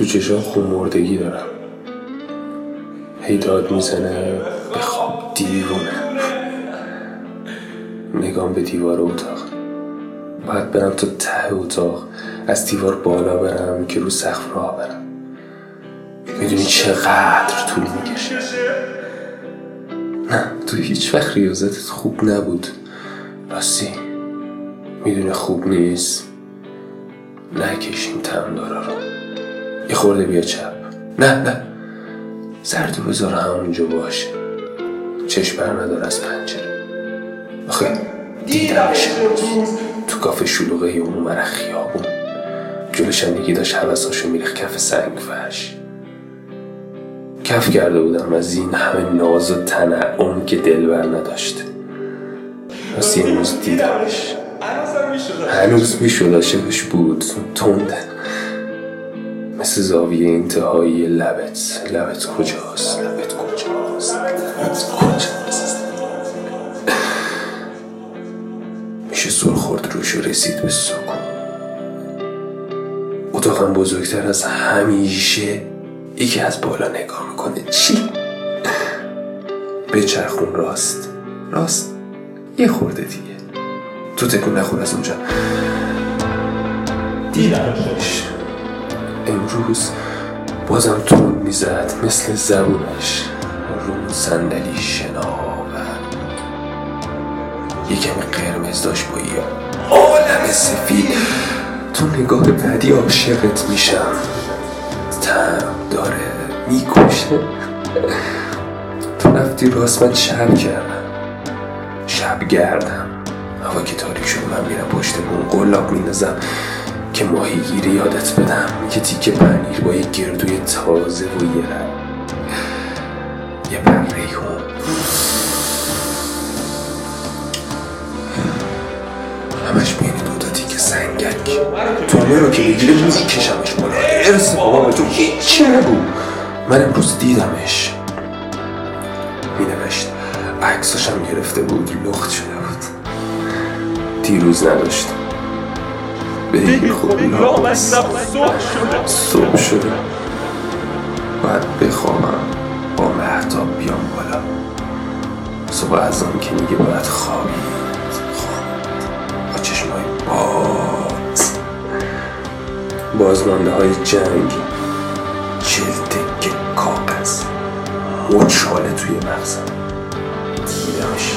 تو چشام خون مردگی دارم. هی داد می‌زنه به خواب دیوونه. نگام به دیوار اتاق. باید برم تا ته اتاق. از دیوار بالا برم که رو سقف راه برم. می‌دونی چقدر طول می‌کشه. نه تو هیچ وقت ریاضتت خوب نبود. راستی می‌دونه خوب نیست. نکشیم تم دارا رو. یه خورده بیا چپ. نه نه. سرتو بذار همونجا باشه. چشم بر ندار از پنجره. آخه دیدمش تو کافه شلوغه اون من خیابون. جلوشم یکی داشت حوثاشو میریخ کف سنگ فرش. کف کرده بودم از این همه ناز و تنعم که دل بر نداشت راستی امروز دیدمش. هنوز می‌شد. عاشقش بود. تنده مثل زاویه انتهایی لبت. لبت کجاست؟ لبت کجاست؟ لبت کجاست؟ میشه سر خورد روش و رسید به سکون. اتاقم بزرگتر از همیشه یکی از بالا نگاه می‌کنه. چی؟ به چرخون راست. راست. یه خورده دیگه. تو تکون نخور از اونجا. دیدمش امروز بازم تون می‌زد مثل زبونش رو صندلی شناور. یه کمی قرمز داشت با یه عالم سفید. تو نگاه بعدی عاشقت میشم. تم داره می‌کشه. تو رفتی راست من شب کردم. شب گردم. هوا که تاریک شد من میرم پشت بون قلاب میندازم. که ماهیگیری یادت بدم. که تیکه پنیر با یه گردوی تازه و یه رنگ. یه پر ریحون. همش بین دوتا تیکه سنگک. تومه رو که بگیره میکشمش بالا. ارس بابا تو هیچی نگو. من امروز دیدمش. مینوشت. عکساشم گرفته بود لخت شده بود. دیروز نداشت. به خوب لامصب صبح شده. باید بخوابم. با محتاب بیام بالا. صبح از آن که میگه باید خوابید خوابید با چشمای باز. بازمانده های جنگ. جلد که کاغذ. مچاله توی مغزم. دیدمش